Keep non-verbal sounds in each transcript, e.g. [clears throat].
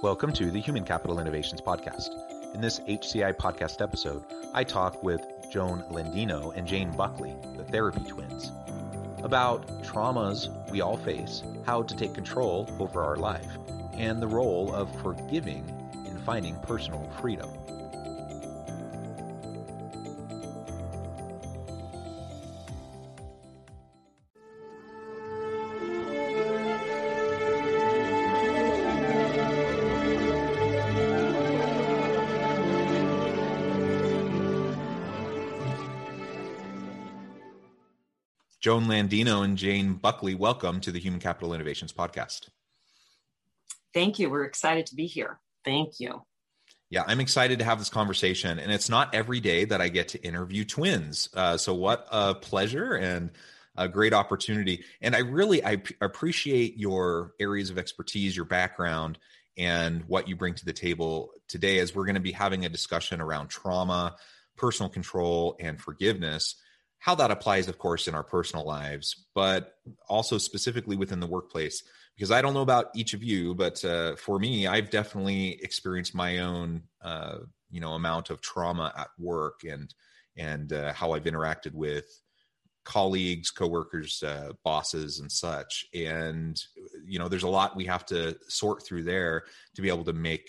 Welcome to the Human Capital Innovations Podcast. In this HCI podcast episode, I talk with Joan Landino and Jane Buckley, the therapy twins, about traumas we all face, how to take control over our life, and the role of forgiving in finding personal freedom. Joan Landino and Jane Buckley, welcome to the Human Capital Innovations Podcast. Thank you. We're excited to be here. Thank you. Yeah, I'm excited to have this conversation. And it's not every day that I get to interview twins. Uh, so, what a pleasure and a great opportunity. And I really I p- appreciate your areas of expertise, your background, and what you bring to the table today as we're going to be having a discussion around trauma, personal control, and forgiveness how that applies, of course, in our personal lives, but also specifically within the workplace. Because I don't know about each of you, but uh, for me, I've definitely experienced my own, uh, you know, amount of trauma at work and and uh, how I've interacted with colleagues, coworkers, uh, bosses, and such. And you know, there's a lot we have to sort through there to be able to make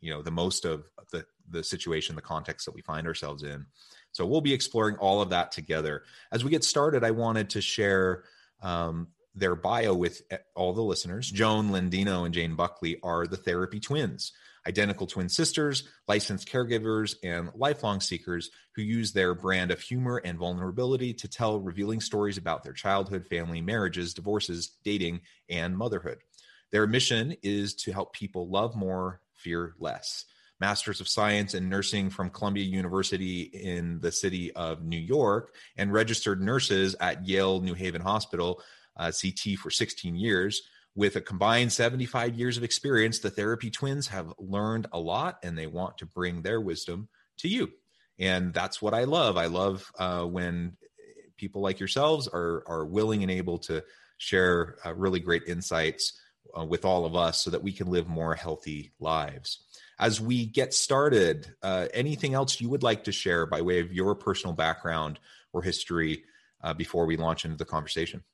you know the most of the the situation, the context that we find ourselves in. So we'll be exploring all of that together. As we get started, I wanted to share um, their bio with all the listeners. Joan Landino and Jane Buckley are the therapy twins, identical twin sisters, licensed caregivers, and lifelong seekers who use their brand of humor and vulnerability to tell revealing stories about their childhood, family, marriages, divorces, dating, and motherhood. Their mission is to help people love more, fear less. Masters of Science in Nursing from Columbia University in the city of New York, and registered nurses at Yale New Haven Hospital, uh, CT, for 16 years. With a combined 75 years of experience, the therapy twins have learned a lot and they want to bring their wisdom to you. And that's what I love. I love uh, when people like yourselves are, are willing and able to share uh, really great insights uh, with all of us so that we can live more healthy lives as we get started, uh, anything else you would like to share by way of your personal background or history uh, before we launch into the conversation?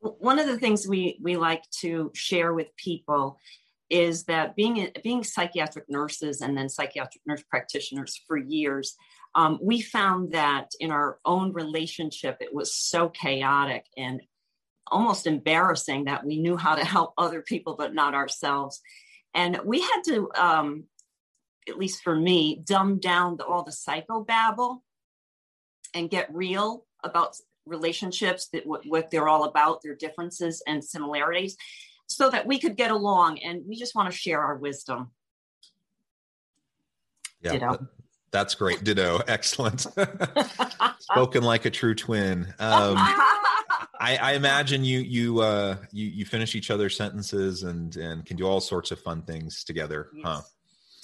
One of the things we, we like to share with people is that being being psychiatric nurses and then psychiatric nurse practitioners for years, um, we found that in our own relationship it was so chaotic and almost embarrassing that we knew how to help other people but not ourselves. And we had to, um, at least for me, dumb down the, all the psychobabble and get real about relationships, that what, what they're all about, their differences and similarities, so that we could get along. And we just want to share our wisdom. Yeah, Ditto. that's great. Ditto. Excellent. [laughs] [laughs] Spoken like a true twin. [laughs] Um, I, I, imagine you you uh you you finish each other's sentences and and can do all sorts of fun things together, yes. huh?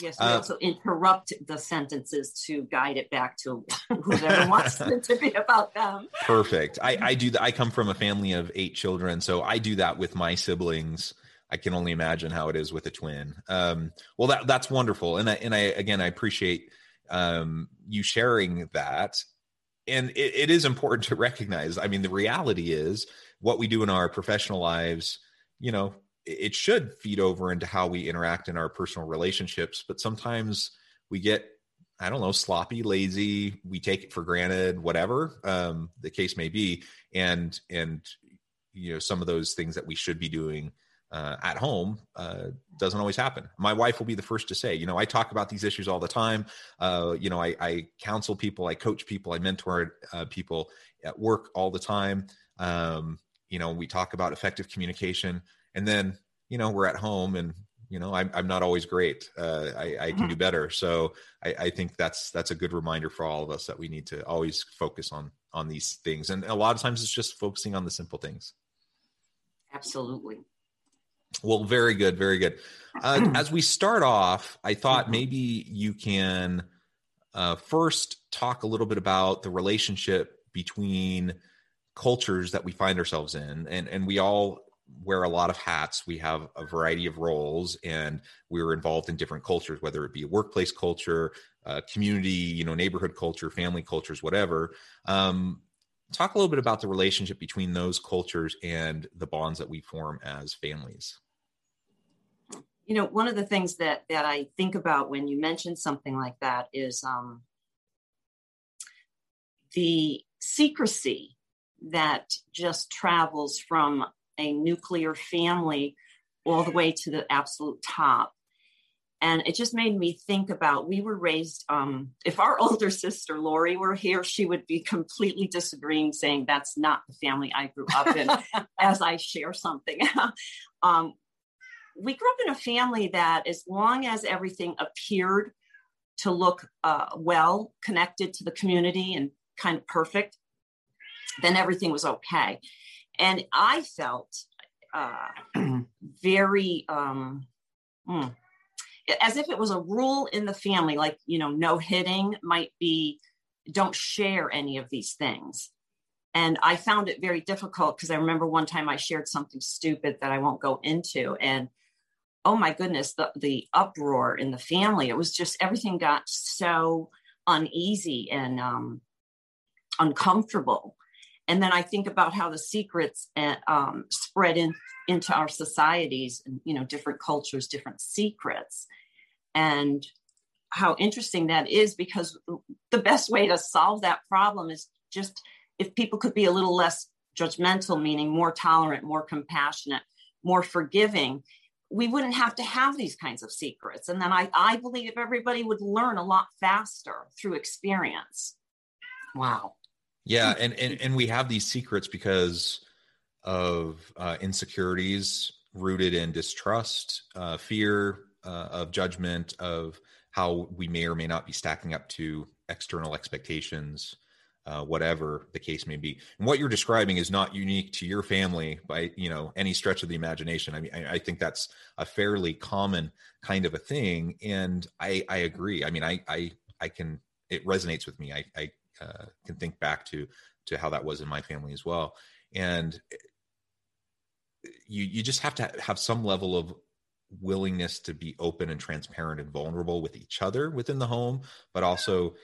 Yes, we uh, also interrupt the sentences to guide it back to [laughs] whoever wants it [laughs] to be about them. Perfect. I, I do that. I come from a family of eight children, so I do that with my siblings. I can only imagine how it is with a twin. Um, well, that that's wonderful, and I and I again I appreciate um, you sharing that and it, it is important to recognize i mean the reality is what we do in our professional lives you know it should feed over into how we interact in our personal relationships but sometimes we get i don't know sloppy lazy we take it for granted whatever um, the case may be and and you know some of those things that we should be doing uh, at home uh, doesn't always happen. My wife will be the first to say, you know, I talk about these issues all the time. Uh, you know, I, I, counsel people, I coach people, I mentor uh, people at work all the time. Um, you know, we talk about effective communication, and then you know we're at home and you know i'm, I'm not always great uh, I, I, can do mm-hmm. better so I, I, think that's that's a good reminder for all of us that we need to always focus on on these things and a lot of times it's just focusing on the simple things absolutely well very good very good uh, [clears throat] as we start off i thought mm-hmm. maybe you can uh, first talk a little bit about the relationship between cultures that we find ourselves in and and we all wear a lot of hats. We have a variety of roles, and we're involved in different cultures, whether it be a workplace culture, uh, community, you know, neighborhood culture, family cultures, whatever. Um, talk a little bit about the relationship between those cultures and the bonds that we form as families. You know, one of the things that that I think about when you mention something like that is um, the secrecy that just travels from a nuclear family all the way to the absolute top. And it just made me think about we were raised, um, if our [laughs] older sister Lori were here, she would be completely disagreeing, saying that's not the family I grew up in, [laughs] as I share something. [laughs] um, we grew up in a family that, as long as everything appeared to look uh, well connected to the community and kind of perfect, then everything was okay and I felt uh, [clears throat] very um, hmm, as if it was a rule in the family, like you know, no hitting might be, don't share any of these things. And I found it very difficult because I remember one time I shared something stupid that I won't go into, and oh my goodness, the the uproar in the family. It was just everything got so uneasy and um, uncomfortable and then I think about how the secrets uh, um, spread in into our societies and you know different cultures, different secrets, and how interesting that is because the best way to solve that problem is just if people could be a little less judgmental, meaning more tolerant, more compassionate, more forgiving, we wouldn't have to have these kinds of secrets. And then I, I believe everybody would learn a lot faster through experience. Wow. Yeah, and and and we have these secrets because of uh, insecurities rooted in distrust, uh, fear uh, of judgment, of how we may or may not be stacking up to external expectations, uh, whatever the case may be. And what you're describing is not unique to your family by you know any stretch of the imagination. I mean, I, I think that's a fairly common kind of a thing, and I I agree. I mean, I I I can it resonates with me. I I uh, can think back to to how that was in my family as well. And you you just have to have some level of willingness to be open and transparent and vulnerable with each other within the home but also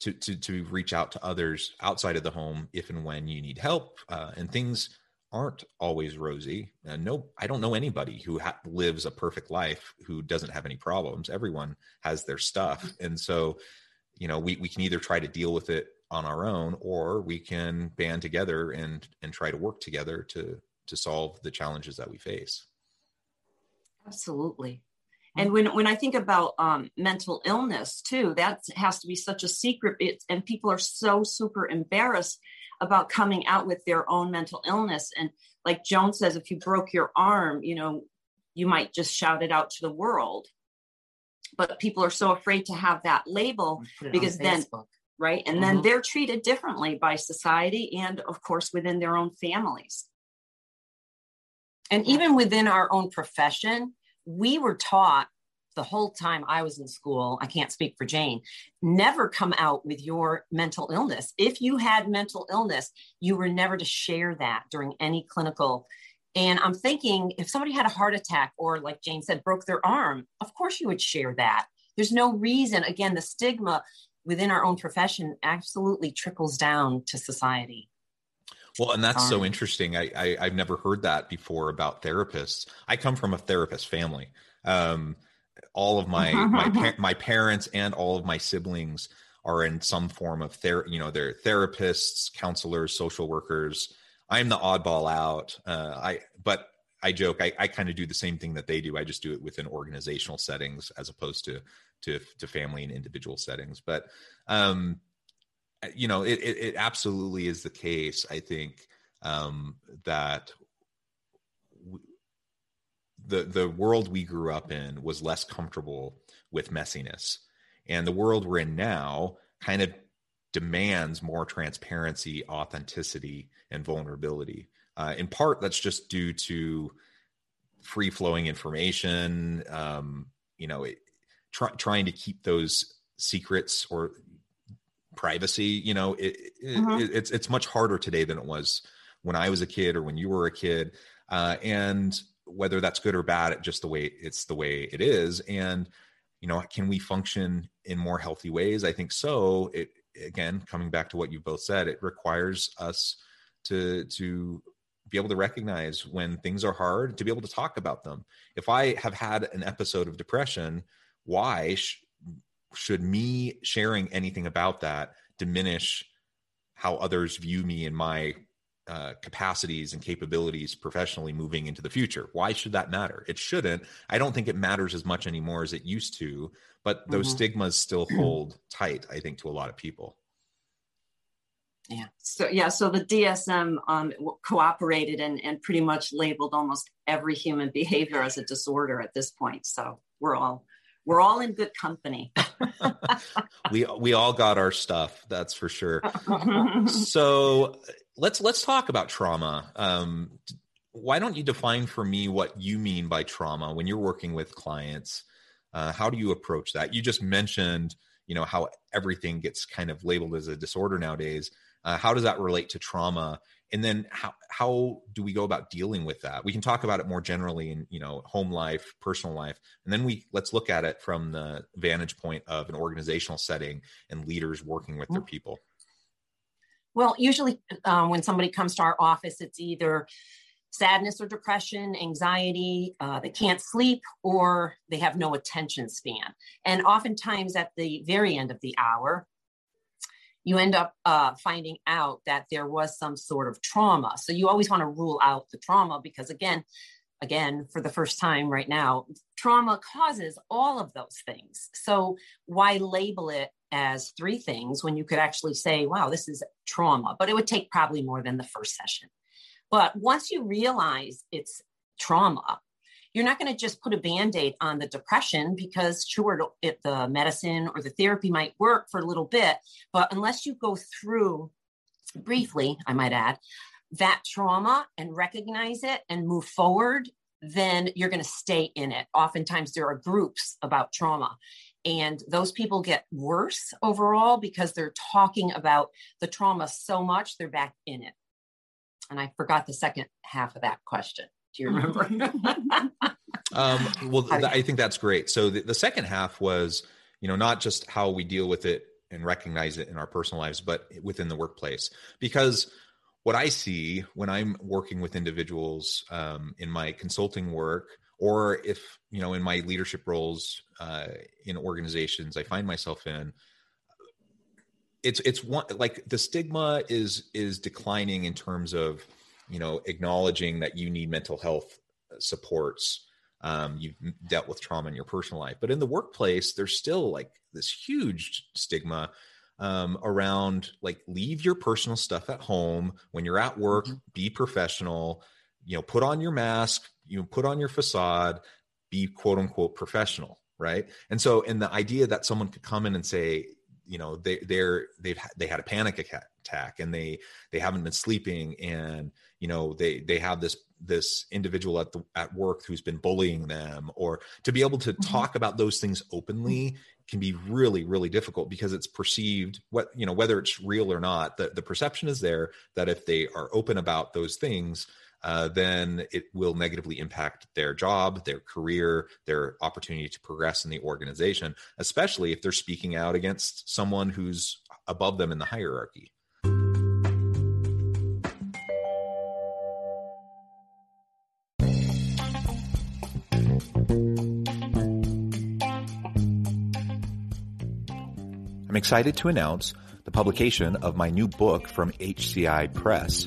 to to to reach out to others outside of the home if and when you need help. Uh, and things aren't always rosy. Uh, no i don't know anybody who ha- lives a perfect life who doesn't have any problems. Everyone has their stuff. And so you know we, we can either try to deal with it on our own or we can band together and and try to work together to to solve the challenges that we face. Absolutely. And when when i think about um, mental illness too that has to be such a secret. It's, and people are so super embarrassed about coming out with their own mental illness. And like joan says if you broke your arm you know you might just shout it out to the world but people are so afraid to have that label because then right and mm-hmm. then they're treated differently by society and of course within their own families and even within our own profession we were taught the whole time I was in school, I can't speak for Jane, never come out with your mental illness. If you had mental illness, you were never to share that during any clinical and I'm thinking if somebody had a heart attack or, like Jane said, broke their arm, of course you would share that. There's no reason, again, the stigma within our own profession absolutely trickles down to society. Well, and that's um, so interesting. I, I have never heard that before about therapists. I come from a therapist family. Um, all of my [laughs] my pa- my parents and all of my siblings are in some form of therapy. You know, they're therapists, counselors, social workers. I'm the oddball out. Uh, I but I joke. I, I kind of do the same thing that they do. I just do it within organizational settings as opposed to to to family and individual settings. But um, you know, it, it, it absolutely is the case. I think um, that the the world we grew up in was less comfortable with messiness, and the world we're in now kind of demands more transparency, authenticity, and vulnerability. Uh, in part, that's just due to free flowing information. Um, you know, it, try, trying to keep those secrets or privacy. You know, it, mm-hmm. it, it's it's much harder today than it was when I was a kid or when you were a kid. Uh, and whether that's good or bad, just the way it's the way it is. And you know, can we function in more healthy ways? I think so. It again, coming back to what you both said, it requires us to to be able to recognize when things are hard, to be able to talk about them. If I have had an episode of depression, why sh- should me sharing anything about that diminish how others view me in my uh, capacities and capabilities professionally moving into the future. Why should that matter? It shouldn't. I don't think it matters as much anymore as it used to, but those mm-hmm. stigmas still hold tight, I think, to a lot of people. Yeah. So yeah. So the DSM um, cooperated and and pretty much labeled almost every human [laughs] behavior as a disorder at this point. So we're all we're all in good company. [laughs] we we all got our stuff. That's for sure. [laughs] so let's let's talk about trauma. Um, why don't you define for me what you mean by trauma when you're working with clients? Uh, how do you approach that? You just mentioned, you know, how everything gets kind of labeled as a disorder nowadays. Uh, how does that relate to trauma? And then how how do we go about dealing with that? We can talk about it more generally in you know home life, personal life, and then we let's look at it from the vantage point of an organizational setting and leaders working with their mm-hmm. people. Well, usually um, when somebody comes to our office, it's either sadness or depression, anxiety, uh, they can't sleep, or they have no attention span. And oftentimes at the very end of the hour, you end up uh, finding out that there was some sort of trauma. So you always want to rule out the trauma because, again, again, for the first time right now, trauma causes all of those things. So why label it as three things when you could actually say, wow, this is trauma? But it would take probably more than the first session. But once you realize it's trauma, you're not going to just put a band-aid on the depression because sure it, the medicine or the therapy might work for a little bit but unless you go through briefly i might add that trauma and recognize it and move forward then you're going to stay in it oftentimes there are groups about trauma and those people get worse overall because they're talking about the trauma so much they're back in it and i forgot the second half of that question do you remember? [laughs] um, well, th- I think that's great. So the, the second half was, you know, not just how we deal with it and recognize it in our personal lives, but within the workplace. Because what I see when I'm working with individuals um, in my consulting work, or if you know in my leadership roles uh, in organizations I find myself in, it's it's one like the stigma is is declining in terms of you know acknowledging that you need mental health supports. Um, you've dealt with trauma in your personal life but in the workplace there's still like this huge stigma um, around like leave your personal stuff at home. When you're at work mm-hmm. be professional. You know put on your mask you know, put on your facade be quote unquote professional right and so in the idea that someone could come in and say you know they they're they've they had a panic attack and they they haven't been sleeping and you know they they have this this individual at the at work who's been bullying them or to be able to mm-hmm. talk about those things openly can be really really difficult because it's perceived what you know whether it's real or not the, the perception is there that if they are open about those things uh, then it will negatively impact their job, their career, their opportunity to progress in the organization, especially if they're speaking out against someone who's above them in the hierarchy. I'm excited to announce the publication of my new book from HCI Press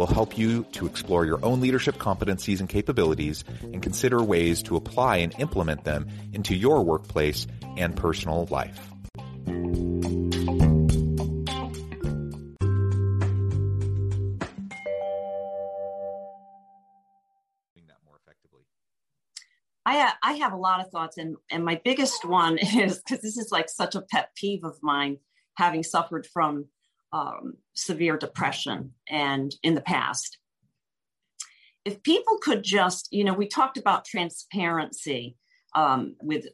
will help you to explore your own leadership competencies and capabilities and consider ways to apply and implement them into your workplace and personal life. I, uh, I have a lot of thoughts, and, and my biggest one [laughs] is because this is like such a pet peeve of mine, having suffered from um, severe depression and in the past. If people could just, you know, we talked about transparency um, with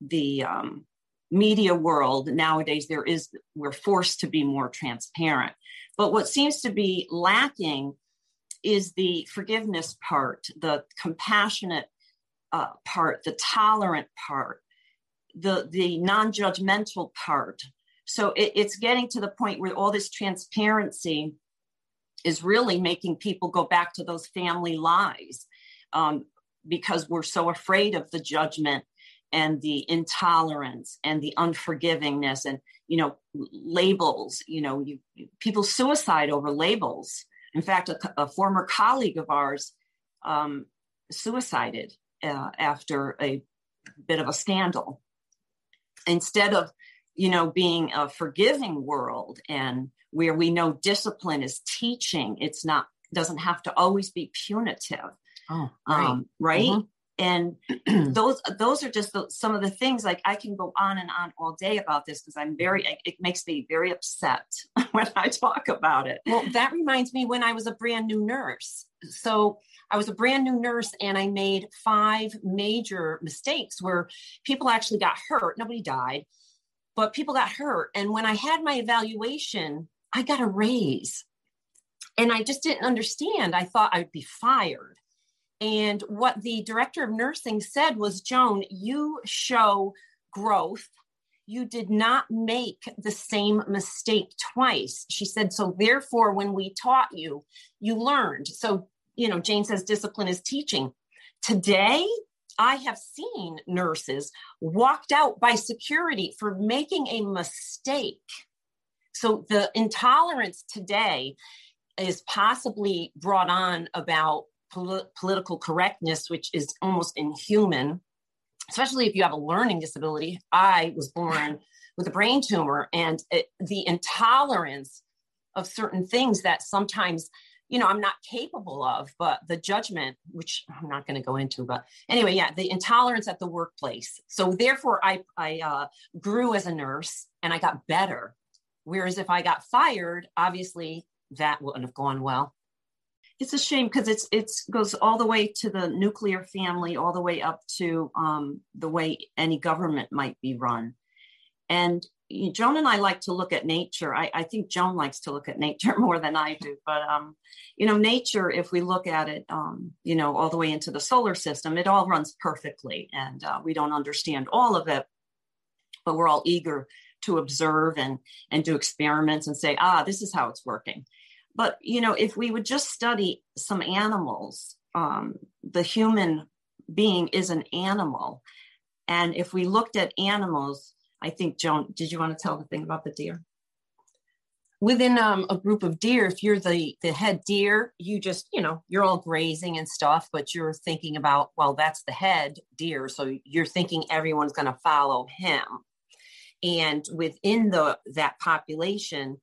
the um, media world nowadays. There is we're forced to be more transparent, but what seems to be lacking is the forgiveness part, the compassionate uh, part, the tolerant part, the the non-judgmental part, so it, it's getting to the point where all this transparency is really making people go back to those family lies um, because we're so afraid of the judgment and the intolerance and the unforgivingness and you know labels you know you, people suicide over labels. In fact a, a former colleague of ours um, suicided uh, after a bit of a scandal. Instead of you know, being a forgiving world and where we know discipline is teaching, it's not, doesn't have to always be punitive. Oh, right. Um, right? Mm-hmm. And [clears throat] those those are just the, some of the things like I can go on and on all day about this because I'm very it makes me very upset [laughs] when I talk about it. Well, that reminds me when I was a brand new nurse. So I was a brand new nurse and I made five major mistakes where people actually got hurt. Nobody died, but people got hurt. And when I had my evaluation, I got a raise. And I just didn't understand. I thought I'd be fired. And what the director of nursing said was Joan, you show growth. You did not make the same mistake twice. She said, so therefore, when we taught you, you learned. So, you know, Jane says discipline is teaching. Today, I have seen nurses walked out by security for making a mistake. So the intolerance today is possibly brought on about pol- political correctness, which is almost inhuman, especially if you have a learning disability. I was born [laughs] with a brain tumor, and it, the intolerance of certain things that sometimes you know i'm not capable of but the judgment which i'm not going to go into but anyway yeah the intolerance at the workplace. So therefore i i uh, grew as a nurse and i got better. Whereas if i got fired obviously that wouldn't have gone well. It's a shame because it's it's goes all the way to the nuclear family all the way up to um, the way any government might be run. And Joan and I like to look at nature. I, I, think Joan likes to look at nature [laughs] more than I do. But um, you know, nature, if we look at it, um, you know, all the way into the solar system, it all runs perfectly, and uh, we don't understand all of it, but we're all eager to observe and and do experiments and say, ah, this is how it's working. But you know, if we would just study some animals, um, the human being is an animal, and if we looked at animals I think, Joan, did you want to tell the thing about the deer? Within um, a group of deer, if you're the the head deer, you just you know you're all grazing and stuff, but you're thinking about well, that's the head deer, so you're thinking everyone's going to follow him. And within the that population,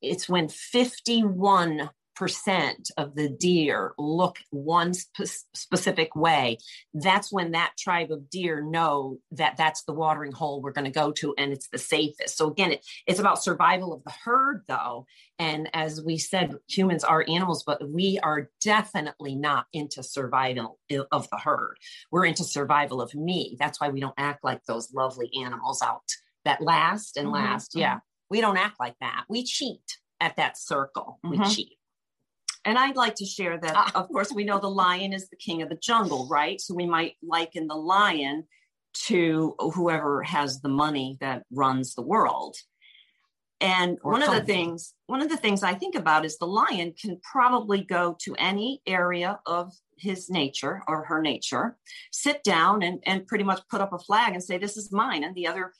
it's when 51 percent of the deer look one sp- specific way that's when that tribe of deer know that that's the watering hole we're going to go to and it's the safest so again it, it's about survival of the herd though and as we said humans are animals but we are definitely not into survival of the herd we're into survival of me that's why we don't act like those lovely animals out that last and mm-hmm. last. Yeah. Mm-hmm. We don't act like that. We cheat at that circle. Mm-hmm. We cheat. And I'd like to share that, ah. of course, we know the lion is the king of the jungle, right? So we might liken the lion to whoever has the money that runs the world. And one of the things, one of the things I think about is the lion can probably go to any area of his nature or her nature, sit down and, and pretty much put up a flag and say, This is mine. And the other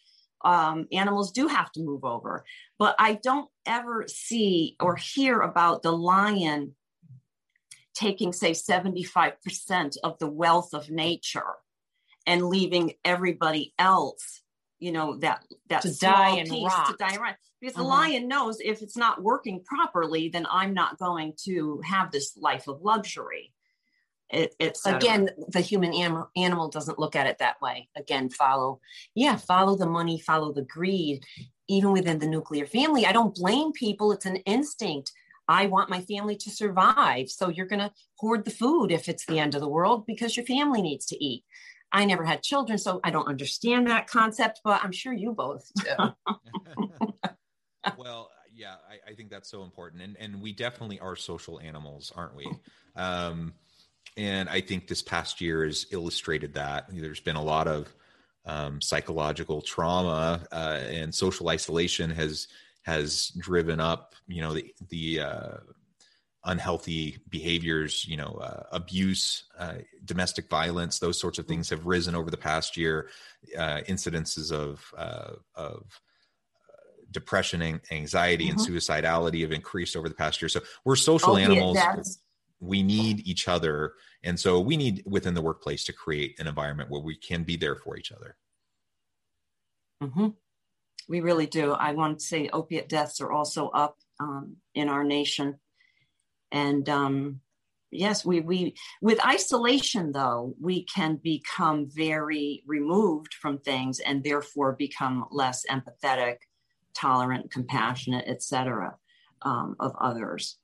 um, animals do have to move over. But I don't ever see or hear about the lion taking, say, 75% of the wealth of nature and leaving everybody else, you know, that that to die and rot. to die and rot. Because the uh-huh. lion knows if it's not working properly, then I'm not going to have this life of luxury. It, it's again the human animal, animal doesn't look at it that way again follow yeah follow the money follow the greed even within the nuclear family i don't blame people it's an instinct i want my family to survive. So you're going to hoard the food if it's the end of the world because your family needs to eat. I never had children so i don't understand that concept but i'm sure you both [laughs] do. Well yeah I, I, think that's so important. And and we definitely are social animals aren't we? Um and I think this past year has illustrated that. There's been a lot of um, psychological trauma uh, and social isolation has has driven up, you know, the the uh, unhealthy behaviors, you know, uh, abuse, uh, domestic violence, those sorts of things have risen over the past year. Uh, incidences of uh, of depression, anxiety, mm-hmm. and suicidality have increased over the past year. So we're social oh, animals. Yeah, we need each other and so we need within the workplace to create an environment where we can be there for each other mm-hmm. We really do. I want to say opiate deaths are also up um, in our nation. And um, yes we we with isolation though we can become very removed from things and therefore become less empathetic tolerant compassionate etc um, of others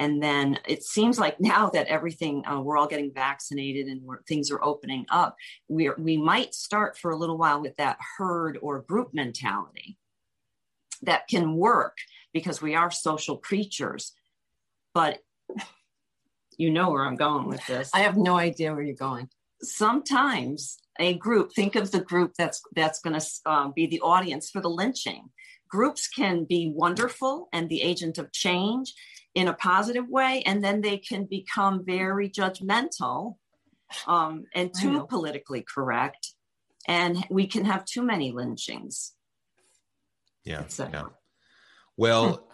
and then it seems like now that everything uh, we're all getting vaccinated and things are opening up we we might start for a little while with that herd or group mentality that can work because we are social creatures. But you know where i'm going with this. I have no idea where you're going. Sometimes a group think of the group that's that's going to um, be the audience for the lynching. Groups can be wonderful and the agent of change in a positive way, and then they can become very judgmental um, and too politically correct, and we can have too many lynchings. Yeah, yeah. Well. Hmm.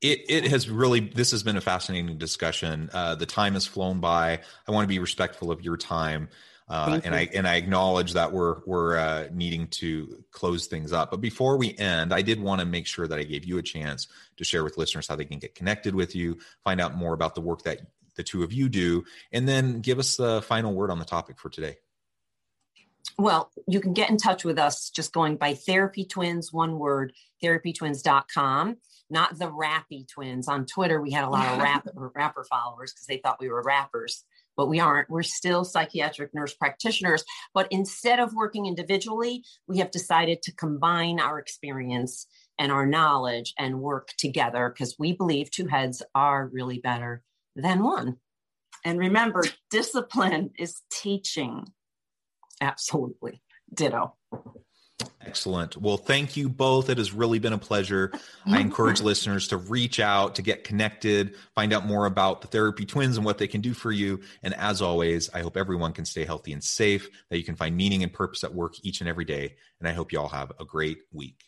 It, it has really this has been a fascinating discussion uh, the time has flown by i want to be respectful of your time uh, and I and I acknowledge that we're we're uh, needing to close things up. But before we end, I did want to make sure that I gave you a chance to share with listeners how they can get connected with you, find out more about the work that the two of you do, and then give us the final word on the topic for today. Well, you can get in touch with us just going by Therapy Twins, one word, therapytwins.com, not the Rappy Twins. On Twitter, we had a lot of [laughs] rap, rapper followers because they thought we were rappers but we aren't. We're still psychiatric nurse practitioners. But instead of working individually, we have decided to combine our experience and our knowledge and work together because we believe two heads are really better than one. And remember, discipline is teaching. Absolutely. Ditto. Excellent. Well, thank you both. It has really been a pleasure. I encourage listeners to reach out, to get connected, find out more about the Therapy Twins and what they can do for you. And as always, I hope everyone can stay healthy and safe, that you can find meaning and purpose at work each and every day. And I hope you all have a great week.